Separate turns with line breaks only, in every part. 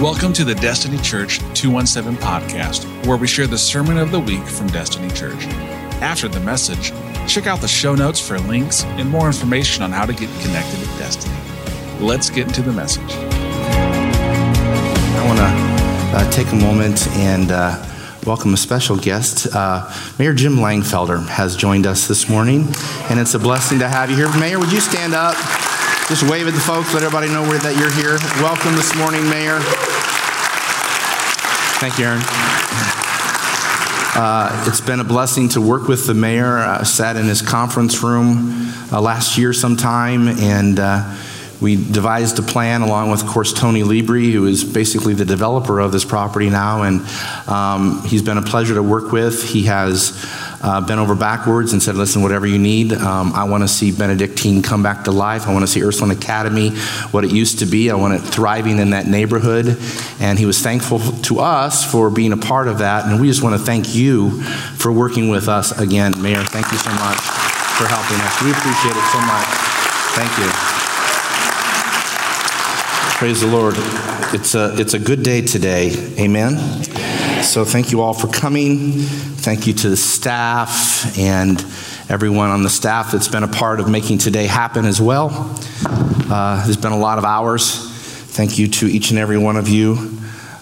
Welcome to the Destiny Church 217 podcast, where we share the sermon of the week from Destiny Church. After the message, check out the show notes for links and more information on how to get connected with Destiny. Let's get into the message.
I want to uh, take a moment and uh, welcome a special guest. Uh, Mayor Jim Langfelder has joined us this morning, and it's a blessing to have you here. Mayor, would you stand up? Just wave at the folks, let everybody know that you're here. Welcome this morning, Mayor. Thank you, Aaron. Uh, it's been a blessing to work with the mayor. I sat in his conference room uh, last year sometime, and uh, we devised a plan along with, of course, Tony Libri, who is basically the developer of this property now, and um, he's been a pleasure to work with. He has uh, bent over backwards and said, Listen, whatever you need. Um, I want to see Benedictine come back to life. I want to see Ursuline Academy what it used to be. I want it thriving in that neighborhood. And he was thankful to us for being a part of that. And we just want to thank you for working with us again, Mayor. Thank you so much for helping us. We appreciate it so much. Thank you. Praise the Lord. It's a, it's a good day today. Amen. So thank you all for coming. Thank you to the staff and everyone on the staff that's been a part of making today happen as well. Uh, there's been a lot of hours. Thank you to each and every one of you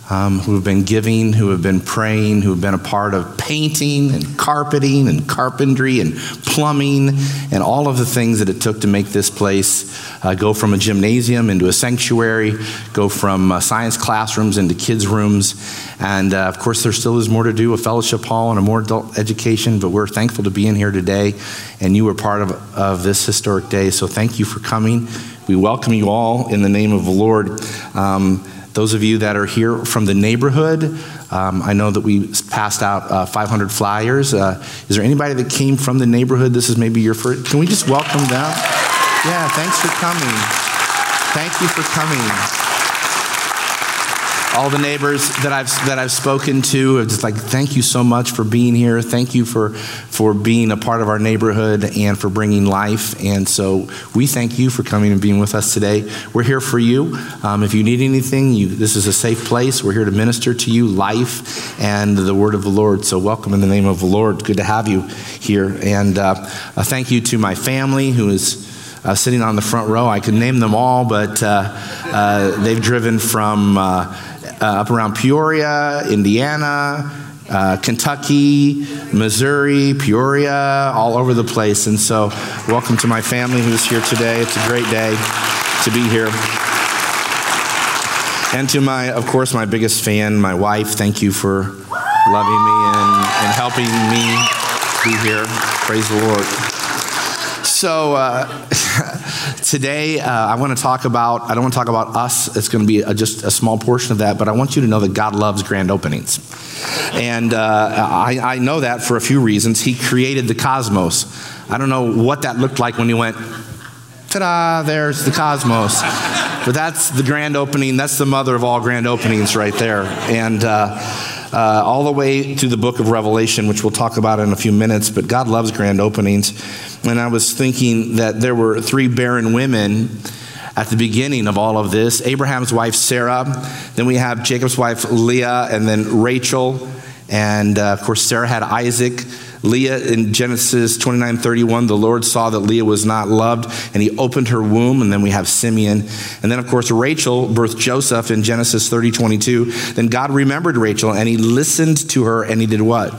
um, who have been giving, who have been praying, who have been a part of painting and carpeting and carpentry and plumbing and all of the things that it took to make this place uh, go from a gymnasium into a sanctuary, go from uh, science classrooms into kids' rooms. And uh, of course, there still is more to do a fellowship hall and a more adult education, but we're thankful to be in here today. And you were part of, of this historic day. So thank you for coming. We welcome you all in the name of the Lord. Um, those of you that are here from the neighborhood, um, I know that we passed out uh, 500 flyers. Uh, is there anybody that came from the neighborhood? This is maybe your first. Can we just welcome them? Yeah, thanks for coming. Thank you for coming all the neighbors that I've that I've spoken to, just like thank you so much for being here. Thank you for for being a part of our neighborhood and for bringing life. And so we thank you for coming and being with us today. We're here for you. Um, if you need anything, you, this is a safe place. We're here to minister to you life and the word of the Lord. So welcome in the name of the Lord. Good to have you here. And uh, thank you to my family who is. Uh, sitting on the front row. I could name them all, but uh, uh, they've driven from uh, up around Peoria, Indiana, uh, Kentucky, Missouri, Peoria, all over the place. And so, welcome to my family who's here today. It's a great day to be here. And to my, of course, my biggest fan, my wife, thank you for loving me and, and helping me be here. Praise the Lord. So, uh, today uh, I want to talk about, I don't want to talk about us. It's going to be a, just a small portion of that, but I want you to know that God loves grand openings. And uh, I, I know that for a few reasons. He created the cosmos. I don't know what that looked like when he went, ta da, there's the cosmos. but that's the grand opening. That's the mother of all grand openings right there. And, uh, all the way to the book of Revelation, which we'll talk about in a few minutes. But God loves grand openings. And I was thinking that there were three barren women at the beginning of all of this Abraham's wife, Sarah. Then we have Jacob's wife, Leah, and then Rachel. And uh, of course, Sarah had Isaac. Leah in Genesis 29 31, the Lord saw that Leah was not loved and he opened her womb. And then we have Simeon. And then, of course, Rachel birthed Joseph in Genesis 30 22. Then God remembered Rachel and he listened to her and he did what?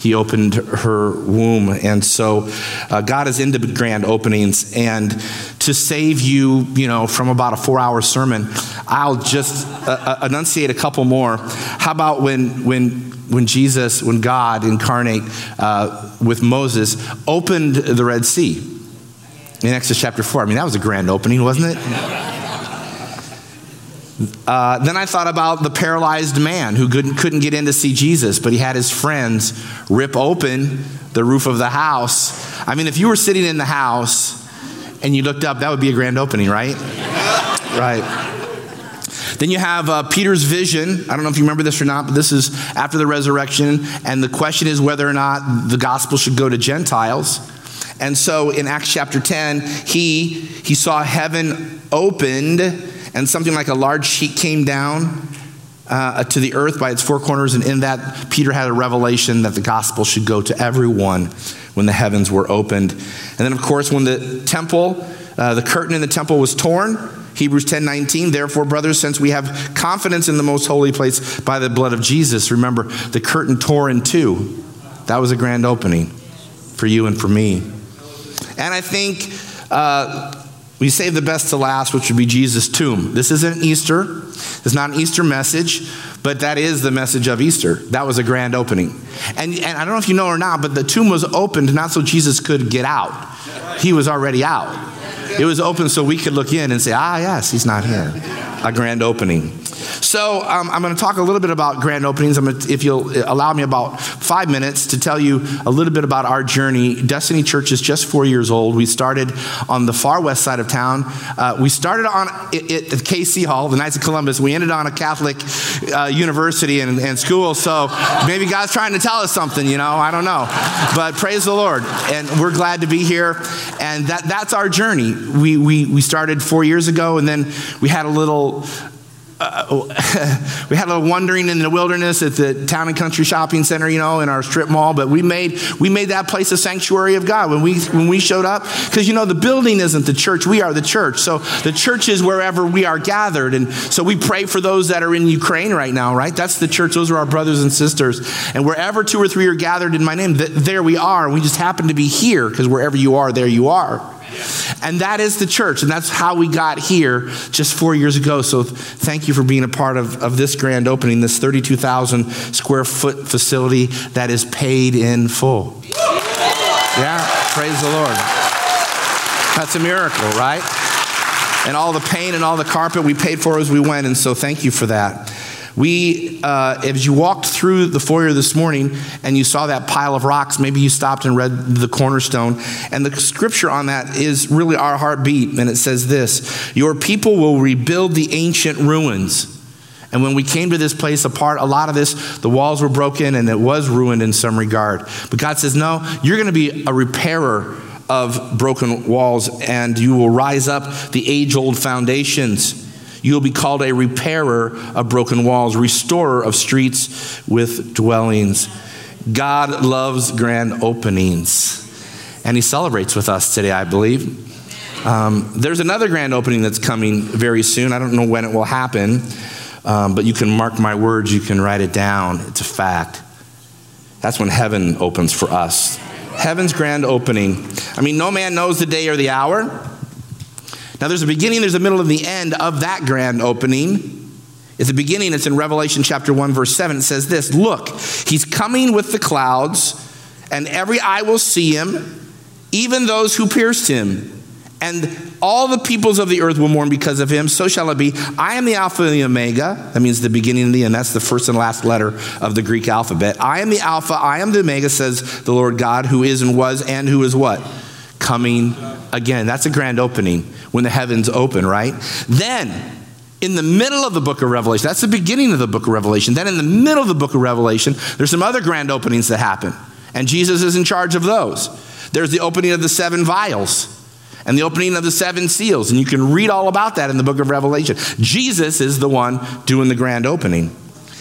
He opened her womb. And so uh, God is into grand openings. And to save you, you know, from about a four hour sermon, I'll just uh, uh enunciate a couple more. How about when, when when Jesus, when God incarnate uh, with Moses, opened the Red Sea in Exodus chapter 4. I mean, that was a grand opening, wasn't it? Uh, then I thought about the paralyzed man who couldn't, couldn't get in to see Jesus, but he had his friends rip open the roof of the house. I mean, if you were sitting in the house and you looked up, that would be a grand opening, right? Right. Then you have uh, Peter's vision. I don't know if you remember this or not, but this is after the resurrection. And the question is whether or not the gospel should go to Gentiles. And so in Acts chapter 10, he, he saw heaven opened and something like a large sheet came down uh, to the earth by its four corners, and in that, Peter had a revelation that the gospel should go to everyone when the heavens were opened. And then, of course, when the temple, uh, the curtain in the temple was torn, Hebrews 10:19, therefore, brothers, since we have confidence in the most holy place by the blood of Jesus, remember, the curtain tore in two. That was a grand opening for you and for me. And I think uh, we save the best to last, which would be Jesus' tomb. This isn't Easter. It's not an Easter message, but that is the message of Easter. That was a grand opening. And, and I don't know if you know or not, but the tomb was opened not so Jesus could get out, he was already out. It was open so we could look in and say, ah, yes, he's not here. A grand opening. So um, I'm going to talk a little bit about grand openings. Gonna, if you'll allow me about five minutes to tell you a little bit about our journey. Destiny Church is just four years old. We started on the far west side of town. Uh, we started on it, it, at KC Hall, the Knights of Columbus. We ended on a Catholic uh, university and, and school. So maybe God's trying to tell us something, you know, I don't know. But praise the Lord. And we're glad to be here. And that, that's our journey. We, we, we started four years ago, and then we had a little we had a little wandering in the wilderness at the town and country shopping center, you know, in our strip mall. But we made we made that place a sanctuary of God when we when we showed up, because you know the building isn't the church; we are the church. So the church is wherever we are gathered, and so we pray for those that are in Ukraine right now. Right, that's the church; those are our brothers and sisters. And wherever two or three are gathered in my name, th- there we are. We just happen to be here because wherever you are, there you are. And that is the church. And that's how we got here just four years ago. So thank you for being a part of, of this grand opening, this 32,000 square foot facility that is paid in full. Yeah, praise the Lord. That's a miracle, right? And all the paint and all the carpet we paid for as we went. And so thank you for that. We, uh, as you walked through the foyer this morning and you saw that pile of rocks, maybe you stopped and read the cornerstone. And the scripture on that is really our heartbeat. And it says this Your people will rebuild the ancient ruins. And when we came to this place apart, a lot of this, the walls were broken and it was ruined in some regard. But God says, No, you're going to be a repairer of broken walls and you will rise up the age old foundations. You'll be called a repairer of broken walls, restorer of streets with dwellings. God loves grand openings, and He celebrates with us today, I believe. Um, there's another grand opening that's coming very soon. I don't know when it will happen, um, but you can mark my words, you can write it down. It's a fact. That's when heaven opens for us. Heaven's grand opening. I mean, no man knows the day or the hour now, there's a beginning, there's a middle, and the end of that grand opening. At the beginning, it's in Revelation chapter 1, verse 7. It says this Look, he's coming with the clouds, and every eye will see him, even those who pierced him. And all the peoples of the earth will mourn because of him. So shall it be. I am the Alpha and the Omega. That means the beginning and the end. That's the first and last letter of the Greek alphabet. I am the Alpha, I am the Omega, says the Lord God, who is and was and who is what? Coming again. That's a grand opening when the heavens open, right? Then, in the middle of the book of Revelation, that's the beginning of the book of Revelation. Then, in the middle of the book of Revelation, there's some other grand openings that happen, and Jesus is in charge of those. There's the opening of the seven vials and the opening of the seven seals, and you can read all about that in the book of Revelation. Jesus is the one doing the grand opening.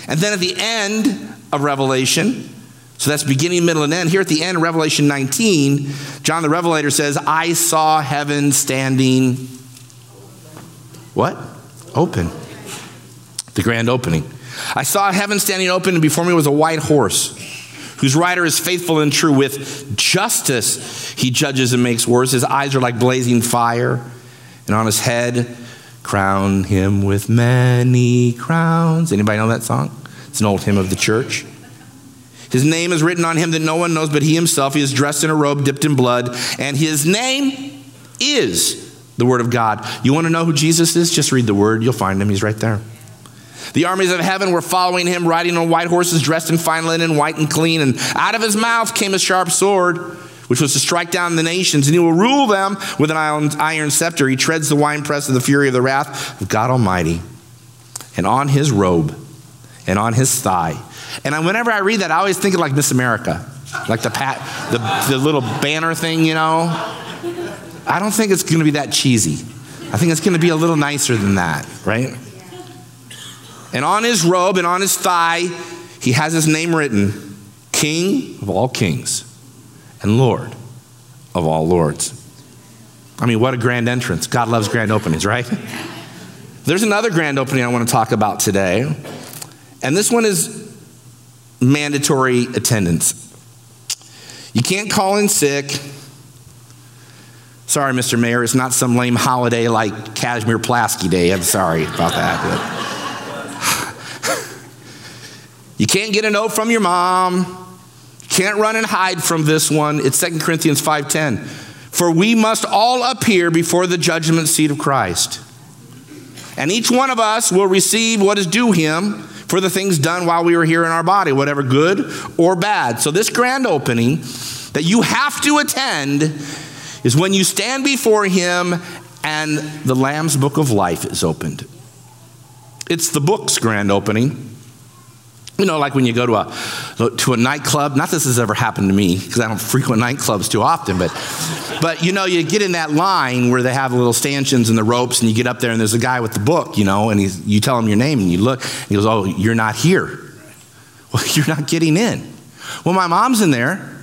And then at the end of Revelation, so that's beginning, middle, and end. Here at the end, Revelation 19, John the Revelator says, I saw heaven standing. What? Open. The grand opening. I saw heaven standing open, and before me was a white horse, whose rider is faithful and true. With justice he judges and makes wars. His eyes are like blazing fire, and on his head, crown him with many crowns. Anybody know that song? It's an old hymn of the church. His name is written on him that no one knows but he himself. He is dressed in a robe dipped in blood, and his name is the Word of God. You want to know who Jesus is? Just read the Word. You'll find him. He's right there. The armies of heaven were following him, riding on white horses, dressed in fine linen, white and clean. And out of his mouth came a sharp sword, which was to strike down the nations, and he will rule them with an iron scepter. He treads the winepress of the fury of the wrath of God Almighty. And on his robe and on his thigh and whenever I read that, I always think of like Miss America, like the, pat, the, the little banner thing, you know. I don't think it's going to be that cheesy. I think it's going to be a little nicer than that, right? And on his robe and on his thigh, he has his name written King of all kings and Lord of all lords. I mean, what a grand entrance. God loves grand openings, right? There's another grand opening I want to talk about today, and this one is mandatory attendance. You can't call in sick. Sorry, Mr. Mayor, it's not some lame holiday like Kazimierz Pulaski Day. I'm sorry about that. you can't get a note from your mom. Can't run and hide from this one. It's 2 Corinthians 5:10. For we must all appear before the judgment seat of Christ. And each one of us will receive what is due him for the things done while we were here in our body, whatever good or bad. So, this grand opening that you have to attend is when you stand before him and the Lamb's book of life is opened. It's the book's grand opening. You know, like when you go to a to a nightclub. Not this has ever happened to me because I don't frequent nightclubs too often, but but you know, you get in that line where they have the little stanchions and the ropes, and you get up there, and there's a guy with the book, you know, and he's, you tell him your name, and you look, and he goes, "Oh, you're not here. Well, you're not getting in." Well, my mom's in there.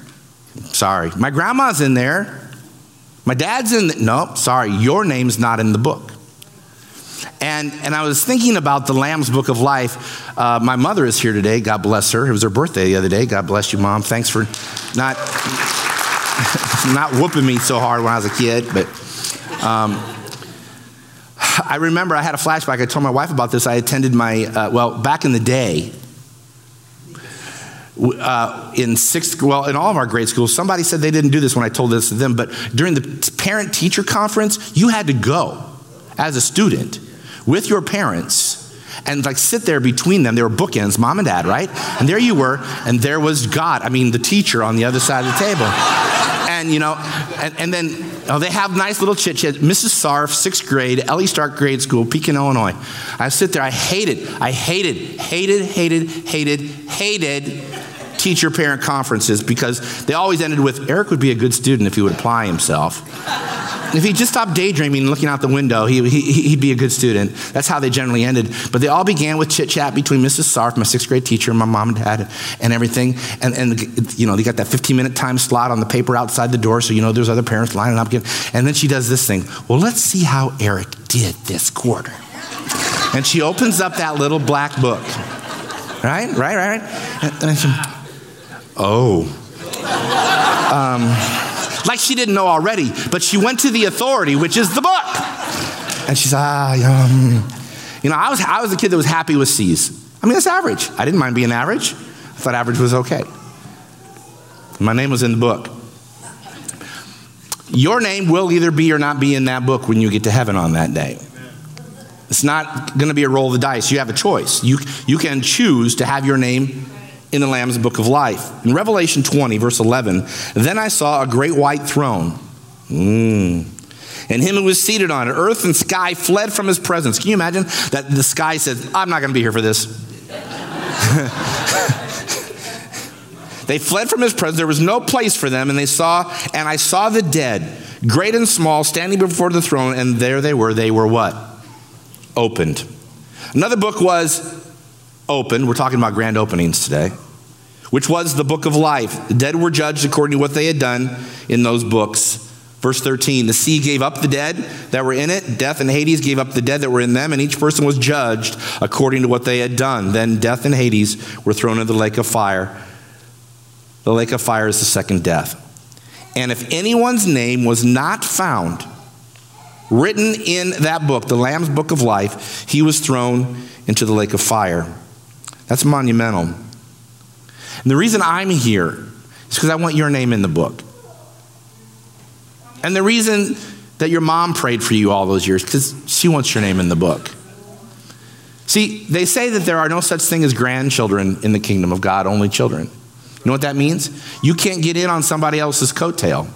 Sorry, my grandma's in there. My dad's in. No, sorry, your name's not in the book. And, and I was thinking about the Lamb's Book of Life. Uh, my mother is here today. God bless her. It was her birthday the other day. God bless you, Mom. Thanks for not, not whooping me so hard when I was a kid. But um, I remember I had a flashback. I told my wife about this. I attended my, uh, well, back in the day, uh, in sixth, well, in all of our grade schools, somebody said they didn't do this when I told this to them, but during the parent teacher conference, you had to go as a student with your parents and like sit there between them. They were bookends, mom and dad, right? And there you were, and there was God, I mean, the teacher on the other side of the table. And, you know, and, and then oh, they have nice little chit chat. Mrs. Sarf, sixth grade, Ellie Stark Grade School, Pekin, Illinois. I sit there, I hated, I hated, hated, hated, hated, hated teacher parent conferences because they always ended with Eric would be a good student if he would apply himself. If he just stopped daydreaming and looking out the window, he, he, would be a good student. That's how they generally ended. But they all began with chit chat between Mrs. Sarf, my sixth grade teacher, and my mom and dad, and everything. And, and you know, they got that 15 minute time slot on the paper outside the door, so you know there's other parents lining up. And then she does this thing. Well, let's see how Eric did this quarter. And she opens up that little black book. Right, right, right. And, and I said, oh. Um, like she didn't know already, but she went to the authority, which is the book. And she's, ah, you know, I was, I was a kid that was happy with C's. I mean, that's average. I didn't mind being average. I thought average was okay. My name was in the book. Your name will either be or not be in that book when you get to heaven on that day. It's not going to be a roll of the dice. You have a choice. You, you can choose to have your name in the Lamb's book of life. In Revelation 20, verse 11, then I saw a great white throne. Mm. And him who was seated on it, earth and sky fled from his presence. Can you imagine that the sky said, I'm not going to be here for this? they fled from his presence. There was no place for them. And they saw, and I saw the dead, great and small, standing before the throne. And there they were. They were what? Opened. Another book was opened. We're talking about grand openings today, which was the book of life. The dead were judged according to what they had done in those books. Verse 13 The sea gave up the dead that were in it. Death and Hades gave up the dead that were in them, and each person was judged according to what they had done. Then death and Hades were thrown into the lake of fire. The lake of fire is the second death. And if anyone's name was not found written in that book, the Lamb's book of life, he was thrown into the lake of fire. That's monumental. And the reason I'm here is because I want your name in the book. And the reason that your mom prayed for you all those years, because she wants your name in the book. See, they say that there are no such thing as grandchildren in the kingdom of God, only children. You know what that means? You can't get in on somebody else's coattail.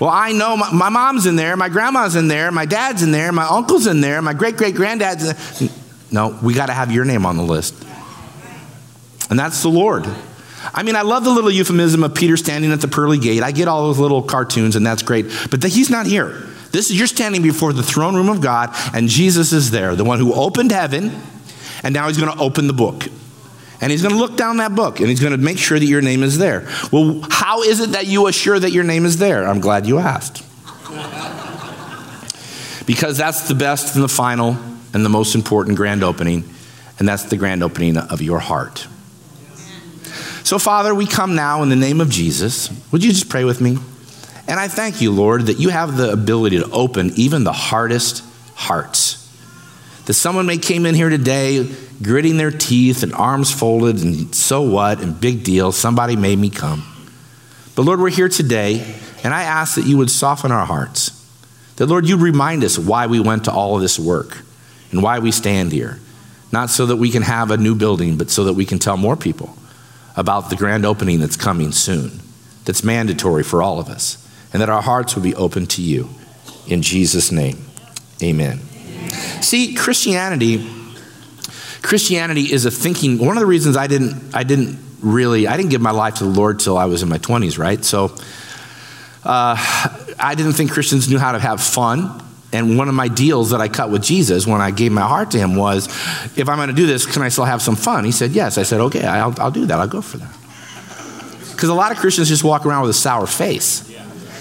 Well, I know my, my mom's in there, my grandma's in there, my dad's in there, my uncle's in there, my great great granddad's in there. No, we got to have your name on the list and that's the Lord. I mean, I love the little euphemism of Peter standing at the pearly gate. I get all those little cartoons, and that's great. But the, he's not here. This is you're standing before the throne room of God, and Jesus is there, the one who opened heaven And now he's going to open the book. And he's going to look down that book and he's going to make sure that your name is there. Well, how is it that you assure that your name is there? I'm glad you asked. because that's the best and the final and the most important grand opening, and that's the grand opening of your heart. So, Father, we come now in the name of Jesus. Would you just pray with me? And I thank you, Lord, that you have the ability to open even the hardest hearts. That someone may came in here today gritting their teeth and arms folded and so what and big deal. Somebody made me come. But Lord, we're here today, and I ask that you would soften our hearts. That, Lord, you'd remind us why we went to all of this work and why we stand here. Not so that we can have a new building, but so that we can tell more people about the grand opening that's coming soon, that's mandatory for all of us, and that our hearts would be open to you. In Jesus' name, amen. See, Christianity, Christianity is a thinking. One of the reasons I didn't, I didn't really, I didn't give my life to the Lord till I was in my 20s, right? So uh, I didn't think Christians knew how to have fun. And one of my deals that I cut with Jesus when I gave my heart to him was, if I'm going to do this, can I still have some fun? He said, yes. I said, okay, I'll, I'll do that. I'll go for that. Because a lot of Christians just walk around with a sour face.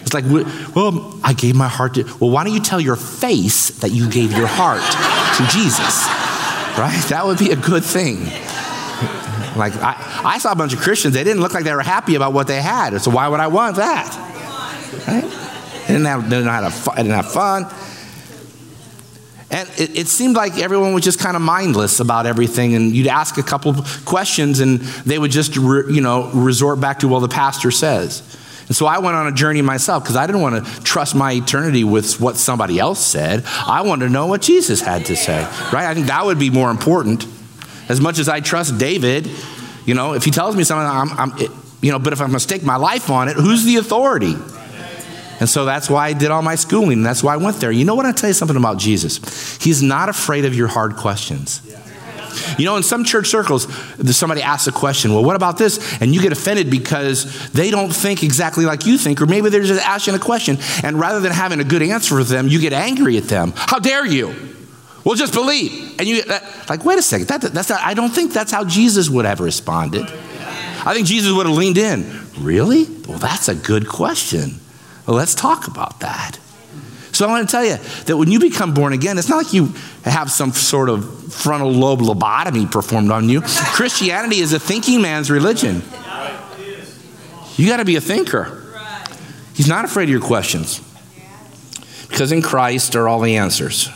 It's like, well, I gave my heart to. Well, why don't you tell your face that you gave your heart to Jesus? Right? That would be a good thing. Like, I, I saw a bunch of Christians, they didn't look like they were happy about what they had. So, why would I want that? Right? They didn't have, they didn't have, fun, didn't have fun. And it, it, seemed like everyone was just kind of mindless about everything. And you'd ask a couple questions, and they would just, re, you know, resort back to, well, the pastor says. And so I went on a journey myself because I didn't want to trust my eternity with what somebody else said. I wanted to know what Jesus had to say, right? I think that would be more important. As much as I trust David, you know, if he tells me something, I'm, I'm it, you know, but if I'm going to stake my life on it, who's the authority? And so that's why I did all my schooling. And that's why I went there. You know what? I tell you something about Jesus. He's not afraid of your hard questions. You know, in some church circles, somebody asks a question, well, what about this? And you get offended because they don't think exactly like you think, or maybe they're just asking a question. And rather than having a good answer for them, you get angry at them. How dare you? Well, just believe. And you like, wait a second, that, that's not, I don't think that's how Jesus would have responded. I think Jesus would have leaned in. Really? Well, that's a good question. Well, let's talk about that. So I want to tell you that when you become born again, it's not like you have some sort of frontal lobe lobotomy performed on you. Christianity is a thinking man's religion. You got to be a thinker. He's not afraid of your questions because in Christ are all the answers.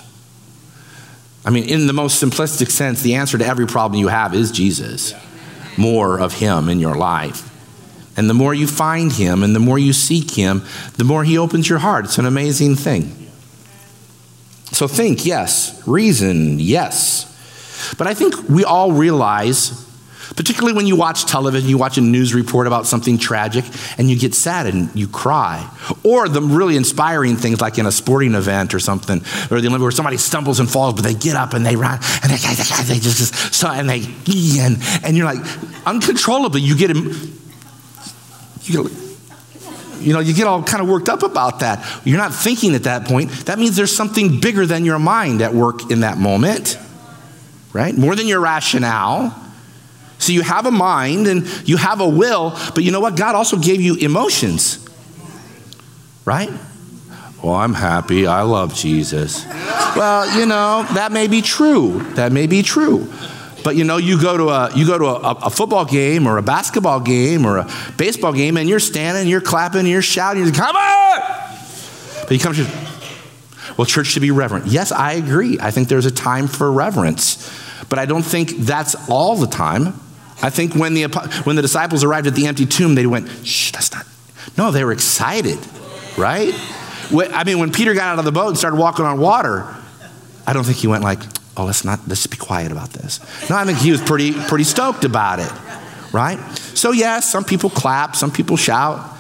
I mean, in the most simplistic sense, the answer to every problem you have is Jesus. More of Him in your life. And the more you find Him and the more you seek Him, the more He opens your heart. It's an amazing thing. So think, yes. Reason, yes. But I think we all realize, particularly when you watch television, you watch a news report about something tragic, and you get sad and you cry. Or the really inspiring things like in a sporting event or something, or the Olympics where somebody stumbles and falls, but they get up and they run, and they, they just, and they, and, and you're like, uncontrollably, you get you, you know, you get all kind of worked up about that. You're not thinking at that point. That means there's something bigger than your mind at work in that moment, right? More than your rationale. So you have a mind and you have a will, but you know what? God also gave you emotions, right? Well, I'm happy. I love Jesus. Well, you know, that may be true. That may be true. But you know, you go to a you go to a, a, football game or a basketball game or a baseball game, and you're standing, you're clapping, you're shouting, you're come on! But you come to well, church should be reverent. Yes, I agree. I think there's a time for reverence, but I don't think that's all the time. I think when the when the disciples arrived at the empty tomb, they went, "Shh, that's not." No, they were excited, right? I mean, when Peter got out of the boat and started walking on water, I don't think he went like, oh, let's not, let's just be quiet about this. No, I think he was pretty, pretty stoked about it, right? So, yes, some people clap, some people shout.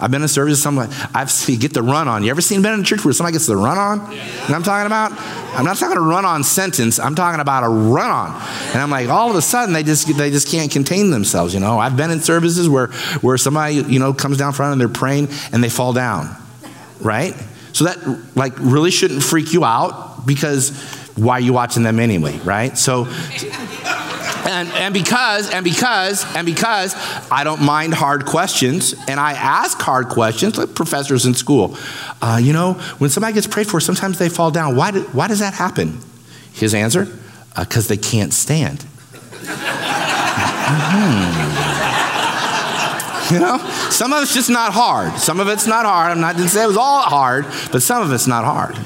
I've been in service, some I've seen get the run on. You ever seen been in a church where somebody gets the run on? Yeah. And I'm talking about, I'm not talking a run on sentence. I'm talking about a run on. And I'm like, all of a sudden they just they just can't contain themselves. You know, I've been in services where where somebody you know comes down front and they're praying and they fall down, right? So that like really shouldn't freak you out because why are you watching them anyway, right? So, And, and because, and because, and because I don't mind hard questions and I ask hard questions like professors in school. Uh, you know, when somebody gets prayed for, sometimes they fall down. Why, do, why does that happen? His answer, because uh, they can't stand. mm-hmm. You know, some of it's just not hard. Some of it's not hard. I'm not didn't say it was all hard, but some of it's not hard.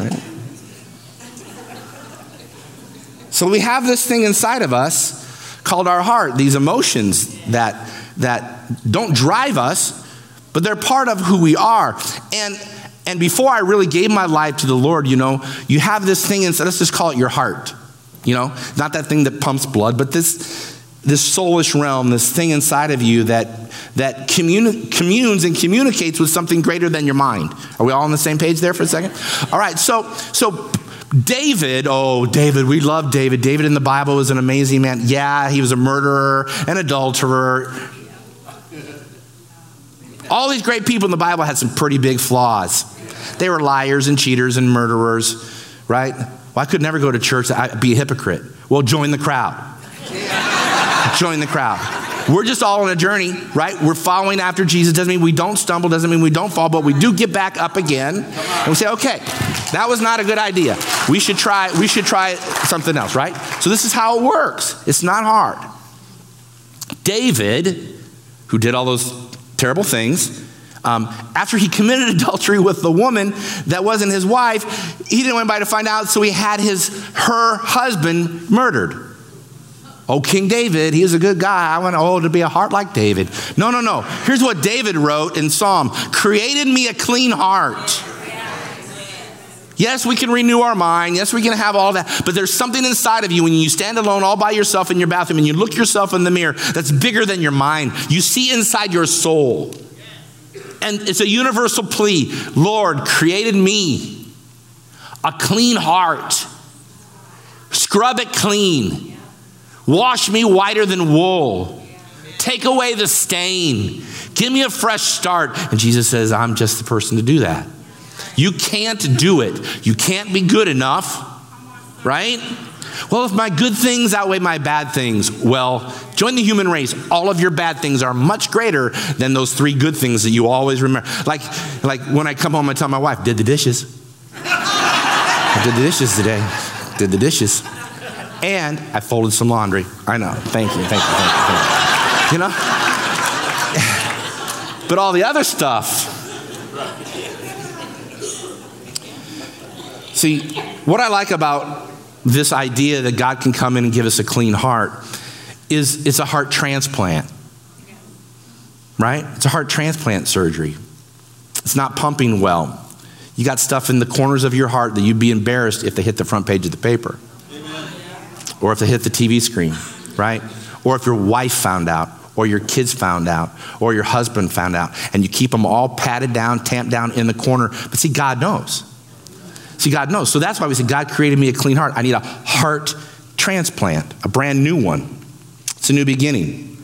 Right? So we have this thing inside of us called our heart, these emotions that, that don't drive us, but they're part of who we are. And, and before I really gave my life to the Lord, you know, you have this thing inside, let's just call it your heart. You know, not that thing that pumps blood, but this, this soulish realm, this thing inside of you that, that communi- communes and communicates with something greater than your mind. Are we all on the same page there for a second? All right, so, so David, oh, David, we love David. David in the Bible was an amazing man. Yeah, he was a murderer, an adulterer. All these great people in the Bible had some pretty big flaws. They were liars and cheaters and murderers, right? Well, I could never go to church, I'd be a hypocrite. Well, join the crowd. join the crowd. We're just all on a journey, right? We're following after Jesus. Doesn't mean we don't stumble, doesn't mean we don't fall, but we do get back up again. And we say, okay, that was not a good idea. We should try, we should try something else, right? So this is how it works. It's not hard. David, who did all those terrible things, um, after he committed adultery with the woman that wasn't his wife, he didn't want anybody to find out, so he had his her husband murdered. Oh, King David, he's a good guy. I want oh to be a heart like David. No, no, no. Here's what David wrote in Psalm created me a clean heart. Yes, we can renew our mind. Yes, we can have all that. But there's something inside of you when you stand alone all by yourself in your bathroom and you look yourself in the mirror that's bigger than your mind. You see inside your soul. And it's a universal plea Lord, created me a clean heart. Scrub it clean. Wash me whiter than wool. Take away the stain. Give me a fresh start. And Jesus says, I'm just the person to do that. You can't do it. You can't be good enough, right? Well, if my good things outweigh my bad things, well, join the human race. All of your bad things are much greater than those three good things that you always remember. Like, like when I come home, I tell my wife, did the dishes. I did the dishes today. Did the dishes. And I folded some laundry. I know. Thank you, thank you, thank you. Thank you. you know? but all the other stuff. See, what I like about this idea that God can come in and give us a clean heart is it's a heart transplant. Right? It's a heart transplant surgery. It's not pumping well. You got stuff in the corners of your heart that you'd be embarrassed if they hit the front page of the paper or if they hit the TV screen, right? Or if your wife found out, or your kids found out, or your husband found out, and you keep them all patted down, tamped down in the corner. But see, God knows. See, God knows. So that's why we say, God created me a clean heart. I need a heart transplant, a brand new one. It's a new beginning.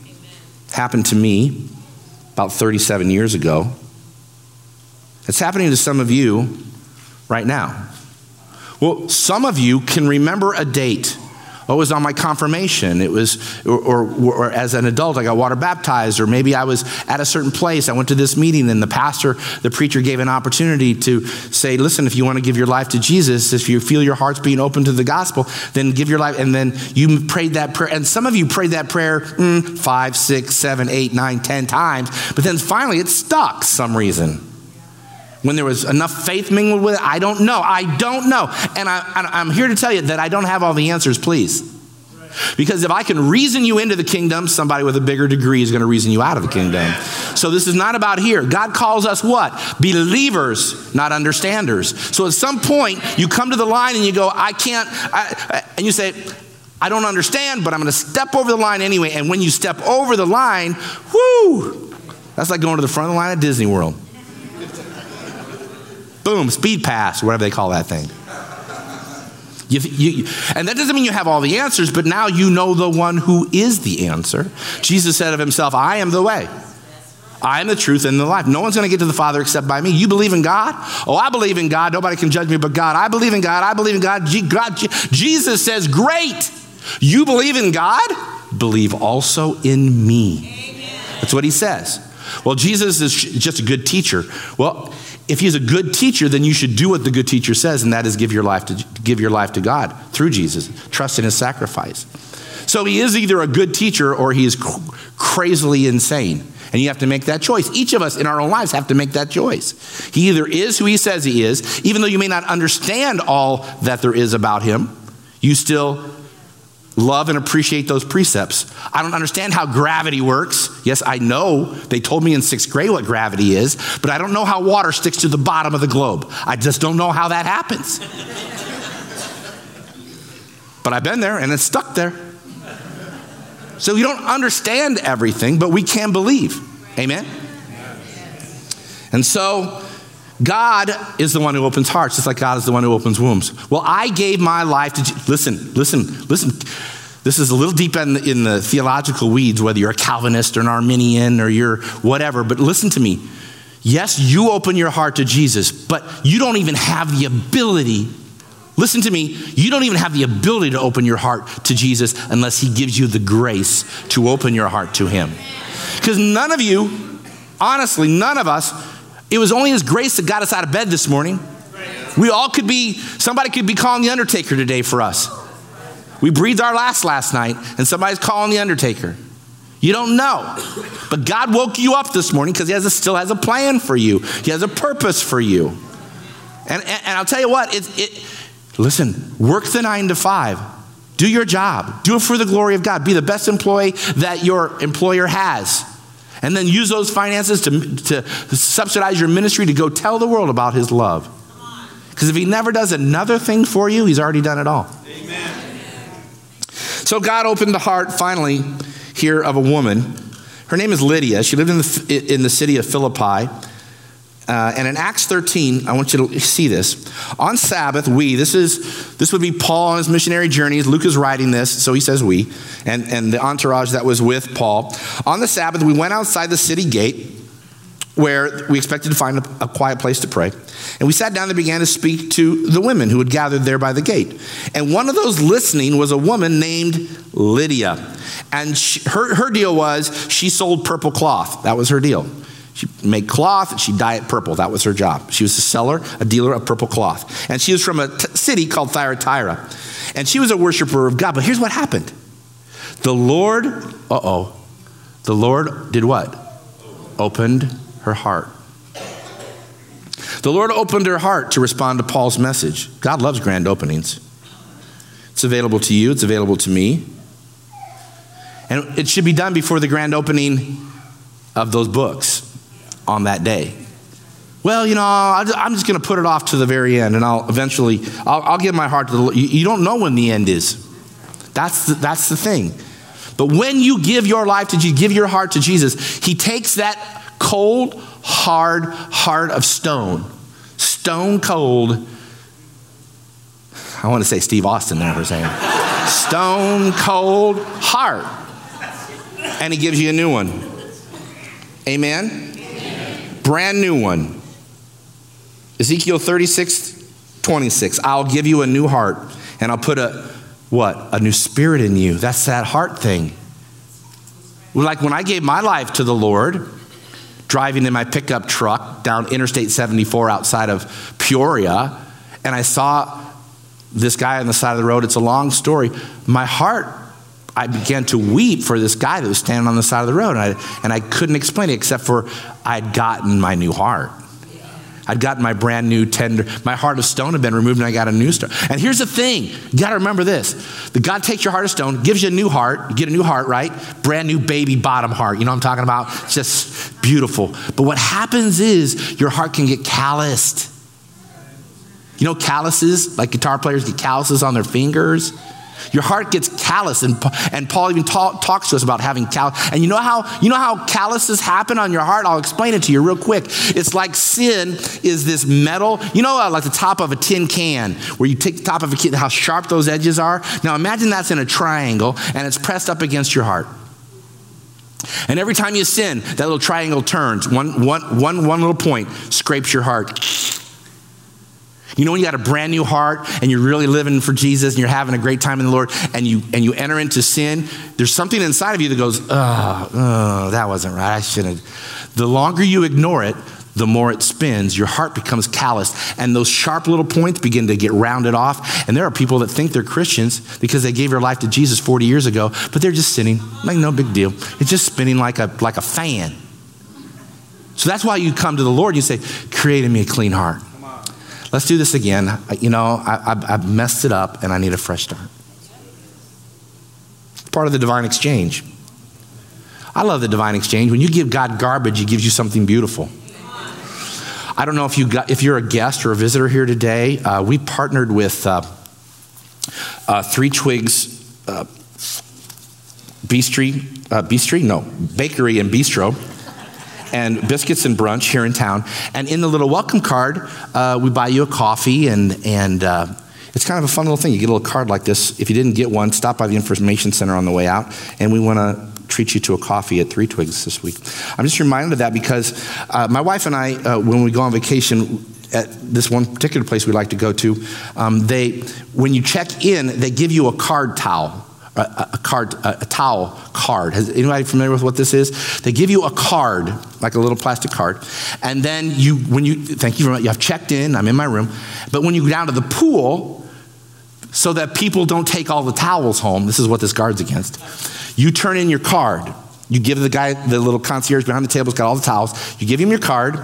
Happened to me about 37 years ago. It's happening to some of you right now. Well, some of you can remember a date It was on my confirmation. It was, or, or, or, as an adult, I got water baptized, or maybe I was at a certain place. I went to this meeting, and the pastor, the preacher gave an opportunity to say, listen, if you want to give your life to Jesus, if you feel your heart's being open to the gospel, then give your life. And then you prayed that prayer. And some of you prayed that prayer mm, five, six, seven, eight, nine, ten times, but then finally it stuck some reason when there was enough faith mingled with it? I don't know. I don't know. And I, am here to tell you that I don't have all the answers, please. Because if I can reason you into the kingdom, somebody with a bigger degree is going to reason you out of the kingdom. So this is not about here. God calls us what? Believers, not understanders. So at some point, you come to the line and you go, I can't, I, and you say, I don't understand, but I'm going to step over the line anyway. And when you step over the line, whoo, that's like going to the front of the line at Disney World. Boom, speed pass, whatever they call that thing. You, you, and that doesn't mean you have all the answers, but now you know the one who is the answer. Jesus said of himself, I am the way. I am the truth and the life. No one's going to get to the Father except by me. You believe in God? Oh, I believe in God. Nobody can judge me but God. I believe in God. I believe in God. God Jesus says, Great. You believe in God? Believe also in me. That's what he says. Well, Jesus is just a good teacher. Well, if he's a good teacher, then you should do what the good teacher says, and that is give your life to give your life to God through Jesus, trust in his sacrifice. So he is either a good teacher or he is cr- crazily insane. And you have to make that choice. Each of us in our own lives have to make that choice. He either is who he says he is, even though you may not understand all that there is about him, you still love and appreciate those precepts. I don't understand how gravity works. Yes, I know they told me in sixth grade what gravity is, but I don't know how water sticks to the bottom of the globe. I just don't know how that happens. but I've been there and it's stuck there. So we don't understand everything, but we can believe. Amen? And so God is the one who opens hearts, just like God is the one who opens wombs. Well, I gave my life to. Listen, listen, listen. This is a little deep in the, in the theological weeds, whether you're a Calvinist or an Arminian or you're whatever, but listen to me. Yes, you open your heart to Jesus, but you don't even have the ability. Listen to me, you don't even have the ability to open your heart to Jesus unless He gives you the grace to open your heart to Him. Because none of you, honestly, none of us, it was only His grace that got us out of bed this morning. We all could be, somebody could be calling the undertaker today for us. We breathed our last last night, and somebody's calling the undertaker. You don't know. But God woke you up this morning because He has a, still has a plan for you, He has a purpose for you. And, and, and I'll tell you what, it, it, listen, work the nine to five. Do your job. Do it for the glory of God. Be the best employee that your employer has. And then use those finances to, to subsidize your ministry to go tell the world about His love. Because if He never does another thing for you, He's already done it all. Amen. So God opened the heart finally here of a woman. Her name is Lydia. She lived in the, in the city of Philippi. Uh, and in Acts 13, I want you to see this. On Sabbath, we, this is this would be Paul on his missionary journeys. Luke is writing this, so he says we, and, and the entourage that was with Paul. On the Sabbath, we went outside the city gate where we expected to find a, a, quiet place to pray. And we sat down and began to speak to the women who had gathered there by the gate. And one of those listening was a woman named Lydia. And she, her, her deal was she sold purple cloth. That was her deal. She made cloth and she dye it purple. That was her job. She was a seller, a dealer of purple cloth. And she was from a t- city called Thyatira. And she was a worshiper of God. But here's what happened the Lord, uh oh, the Lord did what? Opened her heart. The Lord opened her heart to respond to Paul's message. God loves grand openings. It's available to you, it's available to me. And it should be done before the grand opening of those books on that day. Well, you know, I'm just going to put it off to the very end, and I'll eventually, I'll, I'll give my heart to the Lord. You don't know when the end is. That's the, that's the thing. But when you give your life to Jesus, give your heart to Jesus, He takes that cold, hard heart of stone. Stone cold. I want to say Steve Austin there for a second. Stone cold heart. And he gives you a new one. Amen? Brand new one. Ezekiel 36, 26. I'll give you a new heart and I'll put a what? A new spirit in you. That's that heart thing. Like when I gave my life to the Lord, driving in my pickup truck down Interstate 74 outside of Peoria, and I saw this guy on the side of the road. It's a long story. My heart, I began to weep for this guy that was standing on the side of the road, and I, and I couldn't explain it except for I'd gotten my new heart. I'd gotten my brand new tender, my heart of stone had been removed and I got a new stone. And here's the thing you got to remember this that God takes your heart of stone, gives you a new heart, you get a new heart, right? Brand new baby bottom heart. You know what I'm talking about? It's just beautiful. But what happens is your heart can get calloused. You know, calluses, like guitar players get calluses on their fingers. Your heart gets callous, and, and Paul even ta- talks to us about having callous. And you know how you know how calluses happen on your heart? I'll explain it to you real quick. It's like sin is this metal, you know, uh, like the top of a tin can, where you take the top of a can, how sharp those edges are. Now imagine that's in a triangle, and it's pressed up against your heart. And every time you sin, that little triangle turns. One, one, one, one little point scrapes your heart. You know when you got a brand new heart and you're really living for Jesus and you're having a great time in the Lord and you and you enter into sin, there's something inside of you that goes, oh, oh that wasn't right. I shouldn't. The longer you ignore it, the more it spins, your heart becomes calloused, and those sharp little points begin to get rounded off. And there are people that think they're Christians because they gave their life to Jesus 40 years ago, but they're just sinning, like no big deal. It's just spinning like a, like a fan. So that's why you come to the Lord you say, Create in me a clean heart. Let's do this again. You know, I, I messed it up and I need a fresh start. Part of the divine exchange. I love the divine exchange. When you give God garbage, He gives you something beautiful. I don't know if, you got, if you're a guest or a visitor here today. Uh, we partnered with uh, uh, Three Twigs uh, Bistry, uh, Bistry? No, Bakery and Bistro and biscuits and brunch here in town. And in the little welcome card, uh, we buy you a coffee, and, and uh, it's kind of a fun little thing. You get a little card like this. If you didn't get one, stop by the information center on the way out, and we want to treat you to a coffee at Three Twigs this week. I'm just reminded of that because uh, my wife and I, uh, when we go on vacation, at this one particular place we like to go to, um, they, when you check in, they give you a card towel a, a card, a, a, towel card. Has anybody familiar with what this is? They give you a card, like a little plastic card, and then you, when you, thank you very much, you have checked in, I'm in my room, but when you go down to the pool, so that people don't take all the towels home, this is what this guard's against, you turn in your card. You give the guy, the little concierge behind the table, has got all the towels, you give him your card,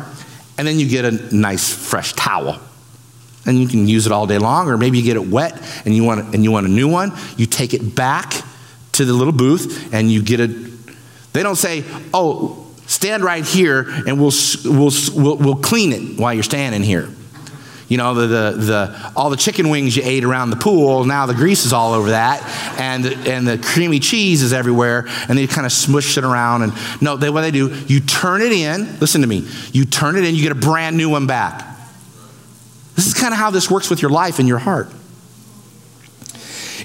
and then you get a nice fresh towel and you can use it all day long, or maybe you get it wet and you want, and you want a new one. You take it back to the little booth and you get it. They don't say, oh, stand right here and we'll, we'll, we'll, we'll clean it while you're standing here. You know, the, the, the, all the chicken wings you ate around the pool, now the grease is all over that, and, and the creamy cheese is everywhere, and they kind of smush it around. And no, they, what they do, you turn it in, listen to me, you turn it in, you get a brand new one back. This is kind of how this works with your life and your heart.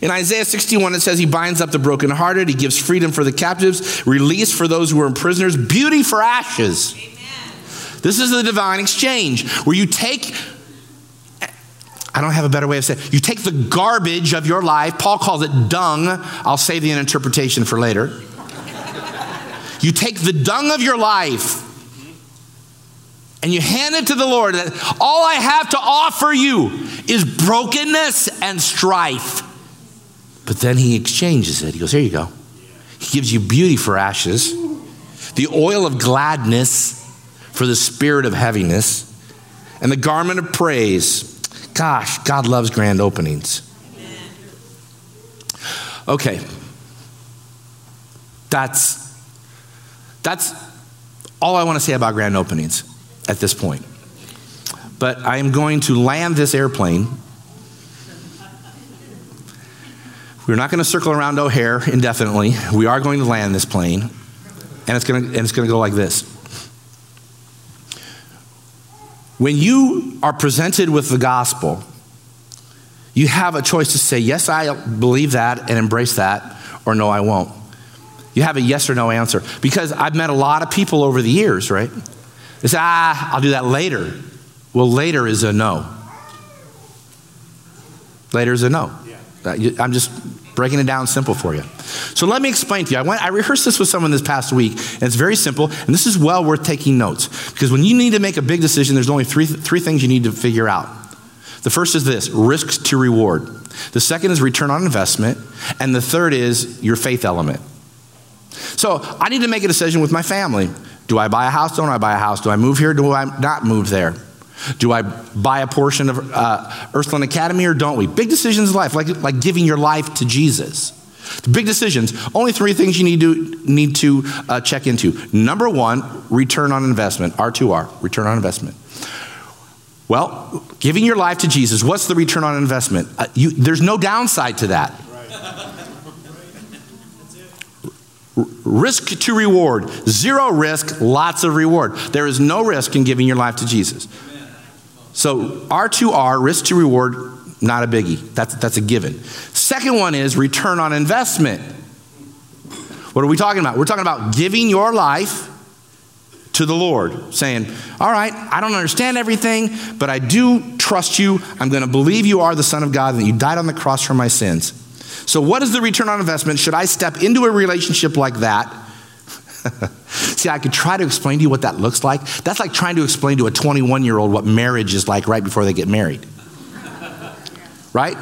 In Isaiah 61, it says, He binds up the brokenhearted, He gives freedom for the captives, release for those who are prisoners, beauty for ashes. Amen. This is the divine exchange where you take, I don't have a better way of saying it, you take the garbage of your life, Paul calls it dung. I'll save the interpretation for later. you take the dung of your life and you hand it to the Lord that all I have to offer you is brokenness and strife. But then he exchanges it. He goes, Here you go. He gives you beauty for ashes, the oil of gladness for the spirit of heaviness, and the garment of praise. Gosh, God loves grand openings. Okay. That's that's all I want to say about grand openings at this point. But I am going to land this airplane. We're not going to circle around O'Hare indefinitely. We are going to land this plane, and it's going to, and it's going to go like this. When you are presented with the gospel, you have a choice to say, Yes, I believe that and embrace that, or No, I won't. You have a yes or no answer. Because I've met a lot of people over the years, right? They say, ah, I'll do that later. Well, later is a no. Later is a no. I'm just breaking it down simple for you. So let me explain to you. I, went, I rehearsed this with someone this past week, and it's very simple, and this is well worth taking notes. Because when you need to make a big decision, there's only three, three things you need to figure out. The first is this risks to reward. The second is return on investment. And the third is your faith element. So I need to make a decision with my family. Do I buy a house? Don't I buy a house? Do I move here? Do I not move there? Do I buy a portion of uh, Academy or don't we? Big decisions in life, like, like giving your life to Jesus. The big decisions, only three things you need to, need to uh, check into. Number one, return on investment, R2R, return on investment. Well, giving your life to Jesus, what's the return on investment? Uh, you, there's no downside to that. Risk to reward. Zero risk, lots of reward. There is no risk in giving your life to Jesus. So, R2R, risk to reward, not a biggie. That's, that's a given. Second one is return on investment. What are we talking about? We're talking about giving your life to the Lord, saying, All right, I don't understand everything, but I do trust you. I'm going to believe you are the Son of God and that you died on the cross for my sins. So, what is the return on investment? Should I step into a relationship like that? See, I could try to explain to you what that looks like. That's like trying to explain to a 21 year old what marriage is like right before they get married. Right?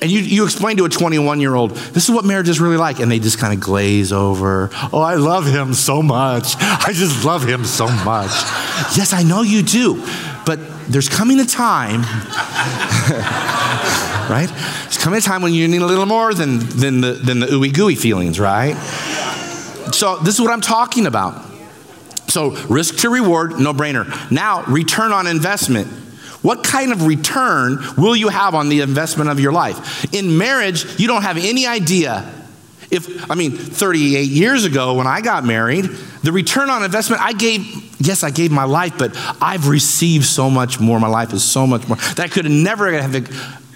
And you, you explain to a 21 year old, this is what marriage is really like. And they just kind of glaze over. Oh, I love him so much. I just love him so much. yes, I know you do. But there's coming a time, right? Coming a time when you need a little more than, than the, than the ooey gooey feelings, right? So, this is what I'm talking about. So, risk to reward, no brainer. Now, return on investment. What kind of return will you have on the investment of your life? In marriage, you don't have any idea. If, I mean, 38 years ago when I got married, the return on investment, I gave, yes, I gave my life, but I've received so much more. My life is so much more that I could have never have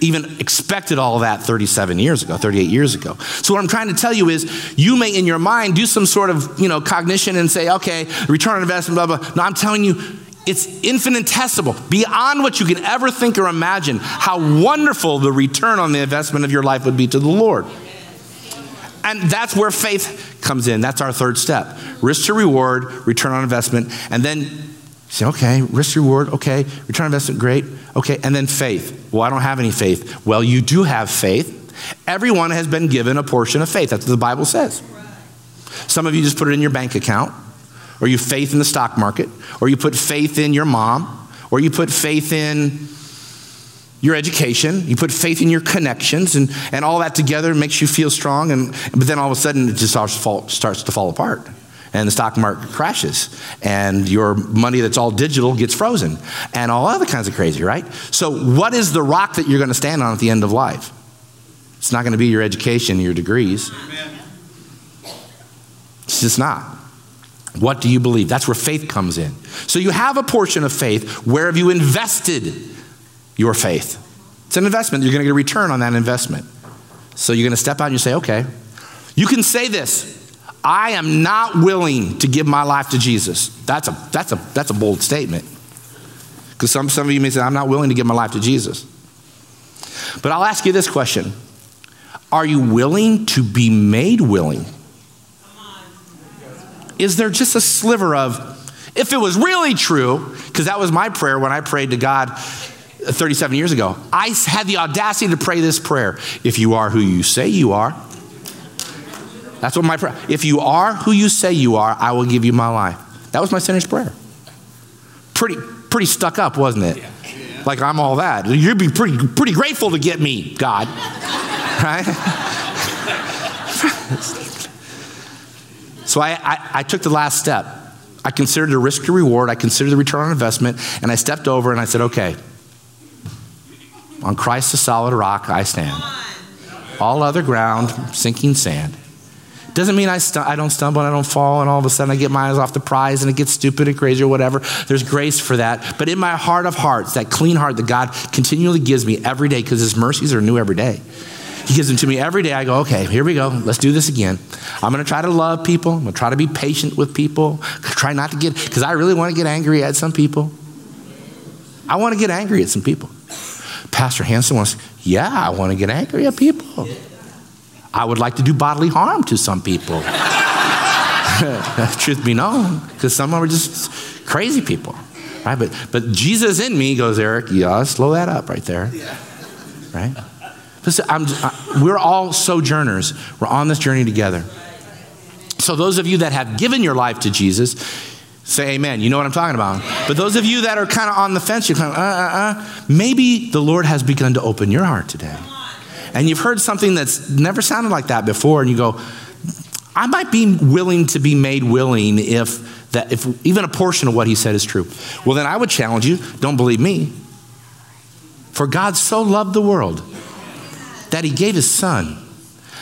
even expected all of that 37 years ago, 38 years ago. So what I'm trying to tell you is you may in your mind do some sort of, you know, cognition and say, okay, return on investment, blah, blah. No, I'm telling you, it's infinitesimal, beyond what you can ever think or imagine, how wonderful the return on the investment of your life would be to the Lord. And that's where faith comes in. That's our third step risk to reward, return on investment. And then say, okay, risk to reward, okay, return on investment, great. Okay, and then faith. Well, I don't have any faith. Well, you do have faith. Everyone has been given a portion of faith. That's what the Bible says. Some of you just put it in your bank account or you faith in the stock market, or you put faith in your mom, or you put faith in your education, you put faith in your connections, and, and all that together makes you feel strong. And, but then all of a sudden, it just starts to fall apart. And the stock market crashes, and your money that's all digital gets frozen, and all other kinds of crazy, right? So, what is the rock that you're going to stand on at the end of life? It's not going to be your education, your degrees. Amen. It's just not. What do you believe? That's where faith comes in. So you have a portion of faith. Where have you invested your faith? It's an investment. You're going to get a return on that investment. So you're going to step out and you say, okay, you can say this I am not willing to give my life to Jesus. That's a, that's a, that's a bold statement. Because some, some of you may say, I'm not willing to give my life to Jesus. But I'll ask you this question Are you willing to be made willing? is there just a sliver of, if it was really true, because that was my prayer when I prayed to God 37 years ago, I had the audacity to pray this prayer if you are who you say you are, that's what my prayer. If you are who you say you are, I will give you my life. That was my sinner's prayer. Pretty, pretty stuck up, wasn't it? Like I'm all that. You'd be pretty, pretty grateful to get me, God. Right? So I, I, I took the last step. I considered the risk to reward, I considered the return on investment, and I stepped over and I said, okay, on Christ the solid rock I stand. All other ground, sinking sand. Doesn't mean I, st- I don't stumble and I don't fall, and all of a sudden I get my eyes off the prize and it gets stupid and crazy or whatever. There's grace for that. But in my heart of hearts, that clean heart that God continually gives me every day, because His mercies are new every day, he gives them to me every day. I go, okay, here we go. Let's do this again. I'm going to try to love people. I'm going to try to be patient with people. Try not to get, because I really want to get angry at some people. I want to get angry at some people. Pastor Hanson wants, yeah, I want to get angry at people. I would like to do bodily harm to some people. Truth be known, because some of them are just crazy people. Right? But, but Jesus in me goes, Eric, yeah, slow that up right there. Right? Listen, I, we're all sojourners. We're on this journey together. So, those of you that have given your life to Jesus, say amen. You know what I'm talking about. But those of you that are kind of on the fence, you're kind of, uh, uh, uh, maybe the Lord has begun to open your heart today. And you've heard something that's never sounded like that before, and you go, I might be willing to be made willing if that if even a portion of what he said is true. Well, then I would challenge you, don't believe me. For God so loved the world that he gave his son,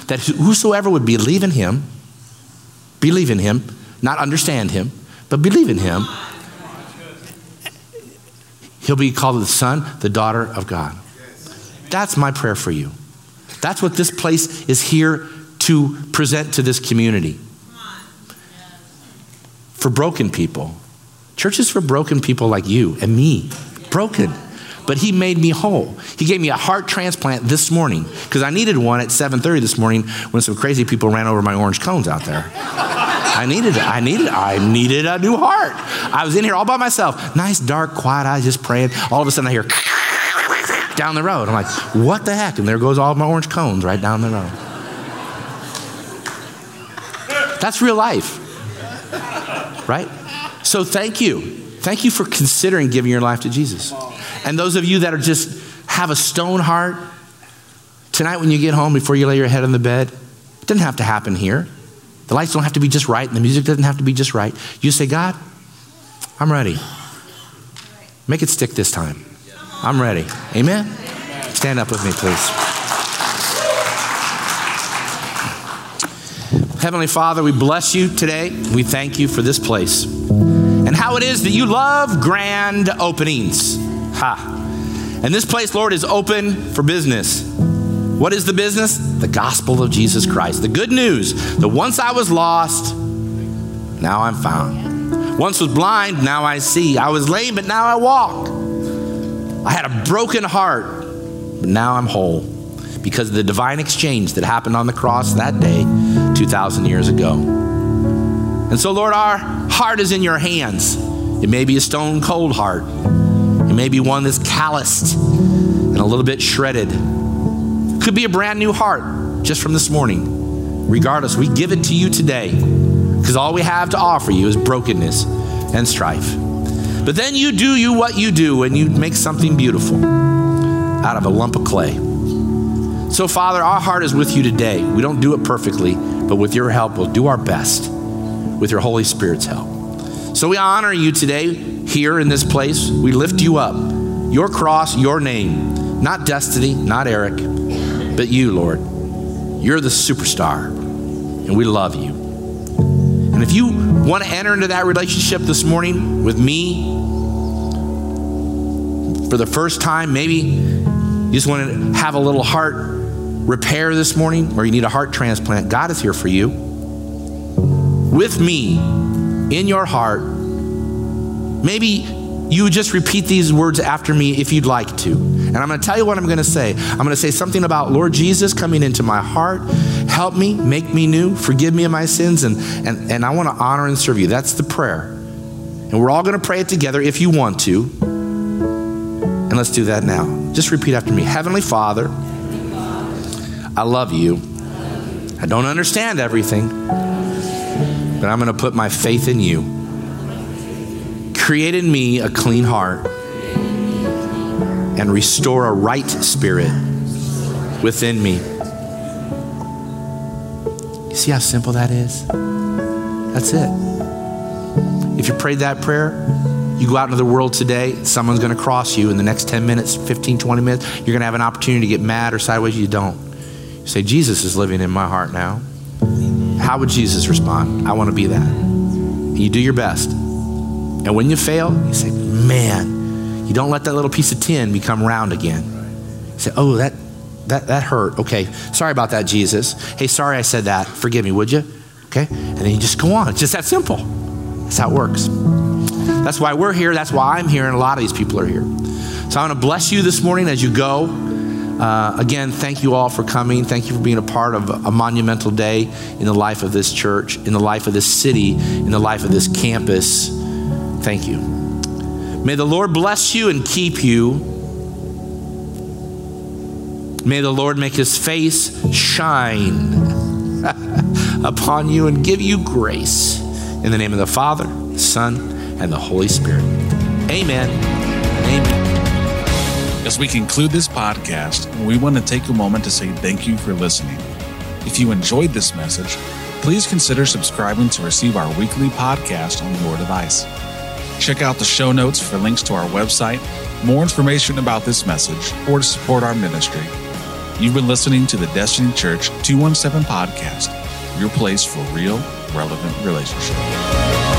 that whosoever would believe in him, believe in him, not understand him, but believe in him, he'll be called the son, the daughter of God. That's my prayer for you. That's what this place is here to present to this community. For broken people. Churches for broken people like you and me. Broken. But he made me whole. He gave me a heart transplant this morning because I needed one at 7:30 this morning when some crazy people ran over my orange cones out there. I needed it. I needed it. I needed a new heart. I was in here all by myself. Nice dark quiet eyes just praying. All of a sudden I hear down the road. I'm like, "What the heck?" And there goes all my orange cones right down the road. That's real life. Right? So thank you. Thank you for considering giving your life to Jesus. And those of you that are just have a stone heart, tonight when you get home before you lay your head on the bed, it doesn't have to happen here. The lights don't have to be just right, and the music doesn't have to be just right. You say, God, I'm ready. Make it stick this time. I'm ready. Amen? Stand up with me, please. Heavenly Father, we bless you today. We thank you for this place how it is that you love grand openings. Ha. And this place, Lord, is open for business. What is the business? The gospel of Jesus Christ. The good news that once I was lost, now I'm found. Once was blind, now I see. I was lame, but now I walk. I had a broken heart, but now I'm whole because of the divine exchange that happened on the cross that day 2,000 years ago. And so, Lord, our heart is in your hands. It may be a stone cold heart, it may be one that's calloused and a little bit shredded. It could be a brand new heart just from this morning. Regardless, we give it to you today because all we have to offer you is brokenness and strife. But then you do you what you do and you make something beautiful out of a lump of clay. So, Father, our heart is with you today. We don't do it perfectly, but with your help, we'll do our best with your Holy Spirit's help. So, we honor you today here in this place. We lift you up. Your cross, your name, not destiny, not Eric, but you, Lord. You're the superstar, and we love you. And if you want to enter into that relationship this morning with me for the first time, maybe you just want to have a little heart repair this morning or you need a heart transplant, God is here for you. With me in your heart, maybe you would just repeat these words after me if you'd like to. And I'm going to tell you what I'm going to say. I'm going to say something about Lord Jesus coming into my heart. Help me, make me new, forgive me of my sins, and, and, and I want to honor and serve you. That's the prayer. And we're all going to pray it together if you want to. And let's do that now. Just repeat after me Heavenly Father, I love you. I don't understand everything, but I'm going to put my faith in you. Create in me a clean heart and restore a right spirit within me. You see how simple that is? That's it. If you prayed that prayer, you go out into the world today, someone's going to cross you in the next 10 minutes, 15, 20 minutes. You're going to have an opportunity to get mad or sideways. You don't. You say, Jesus is living in my heart now. How would Jesus respond? I want to be that. You do your best. And when you fail, you say, man, you don't let that little piece of tin become round again. You say, oh, that, that, that hurt. Okay, sorry about that, Jesus. Hey, sorry I said that. Forgive me, would you? Okay? And then you just go on. It's just that simple. That's how it works. That's why we're here. That's why I'm here, and a lot of these people are here. So I want to bless you this morning as you go. Uh, again, thank you all for coming. Thank you for being a part of a, a monumental day in the life of this church, in the life of this city, in the life of this campus. Thank you. May the Lord bless you and keep you. May the Lord make his face shine upon you and give you grace. In the name of the Father, the Son, and the Holy Spirit. Amen. Amen.
As we conclude this podcast, we want to take a moment to say thank you for listening. If you enjoyed this message, please consider subscribing to receive our weekly podcast on your device. Check out the show notes for links to our website, more information about this message, or to support our ministry. You've been listening to the Destiny Church 217 podcast, your place for real, relevant relationship.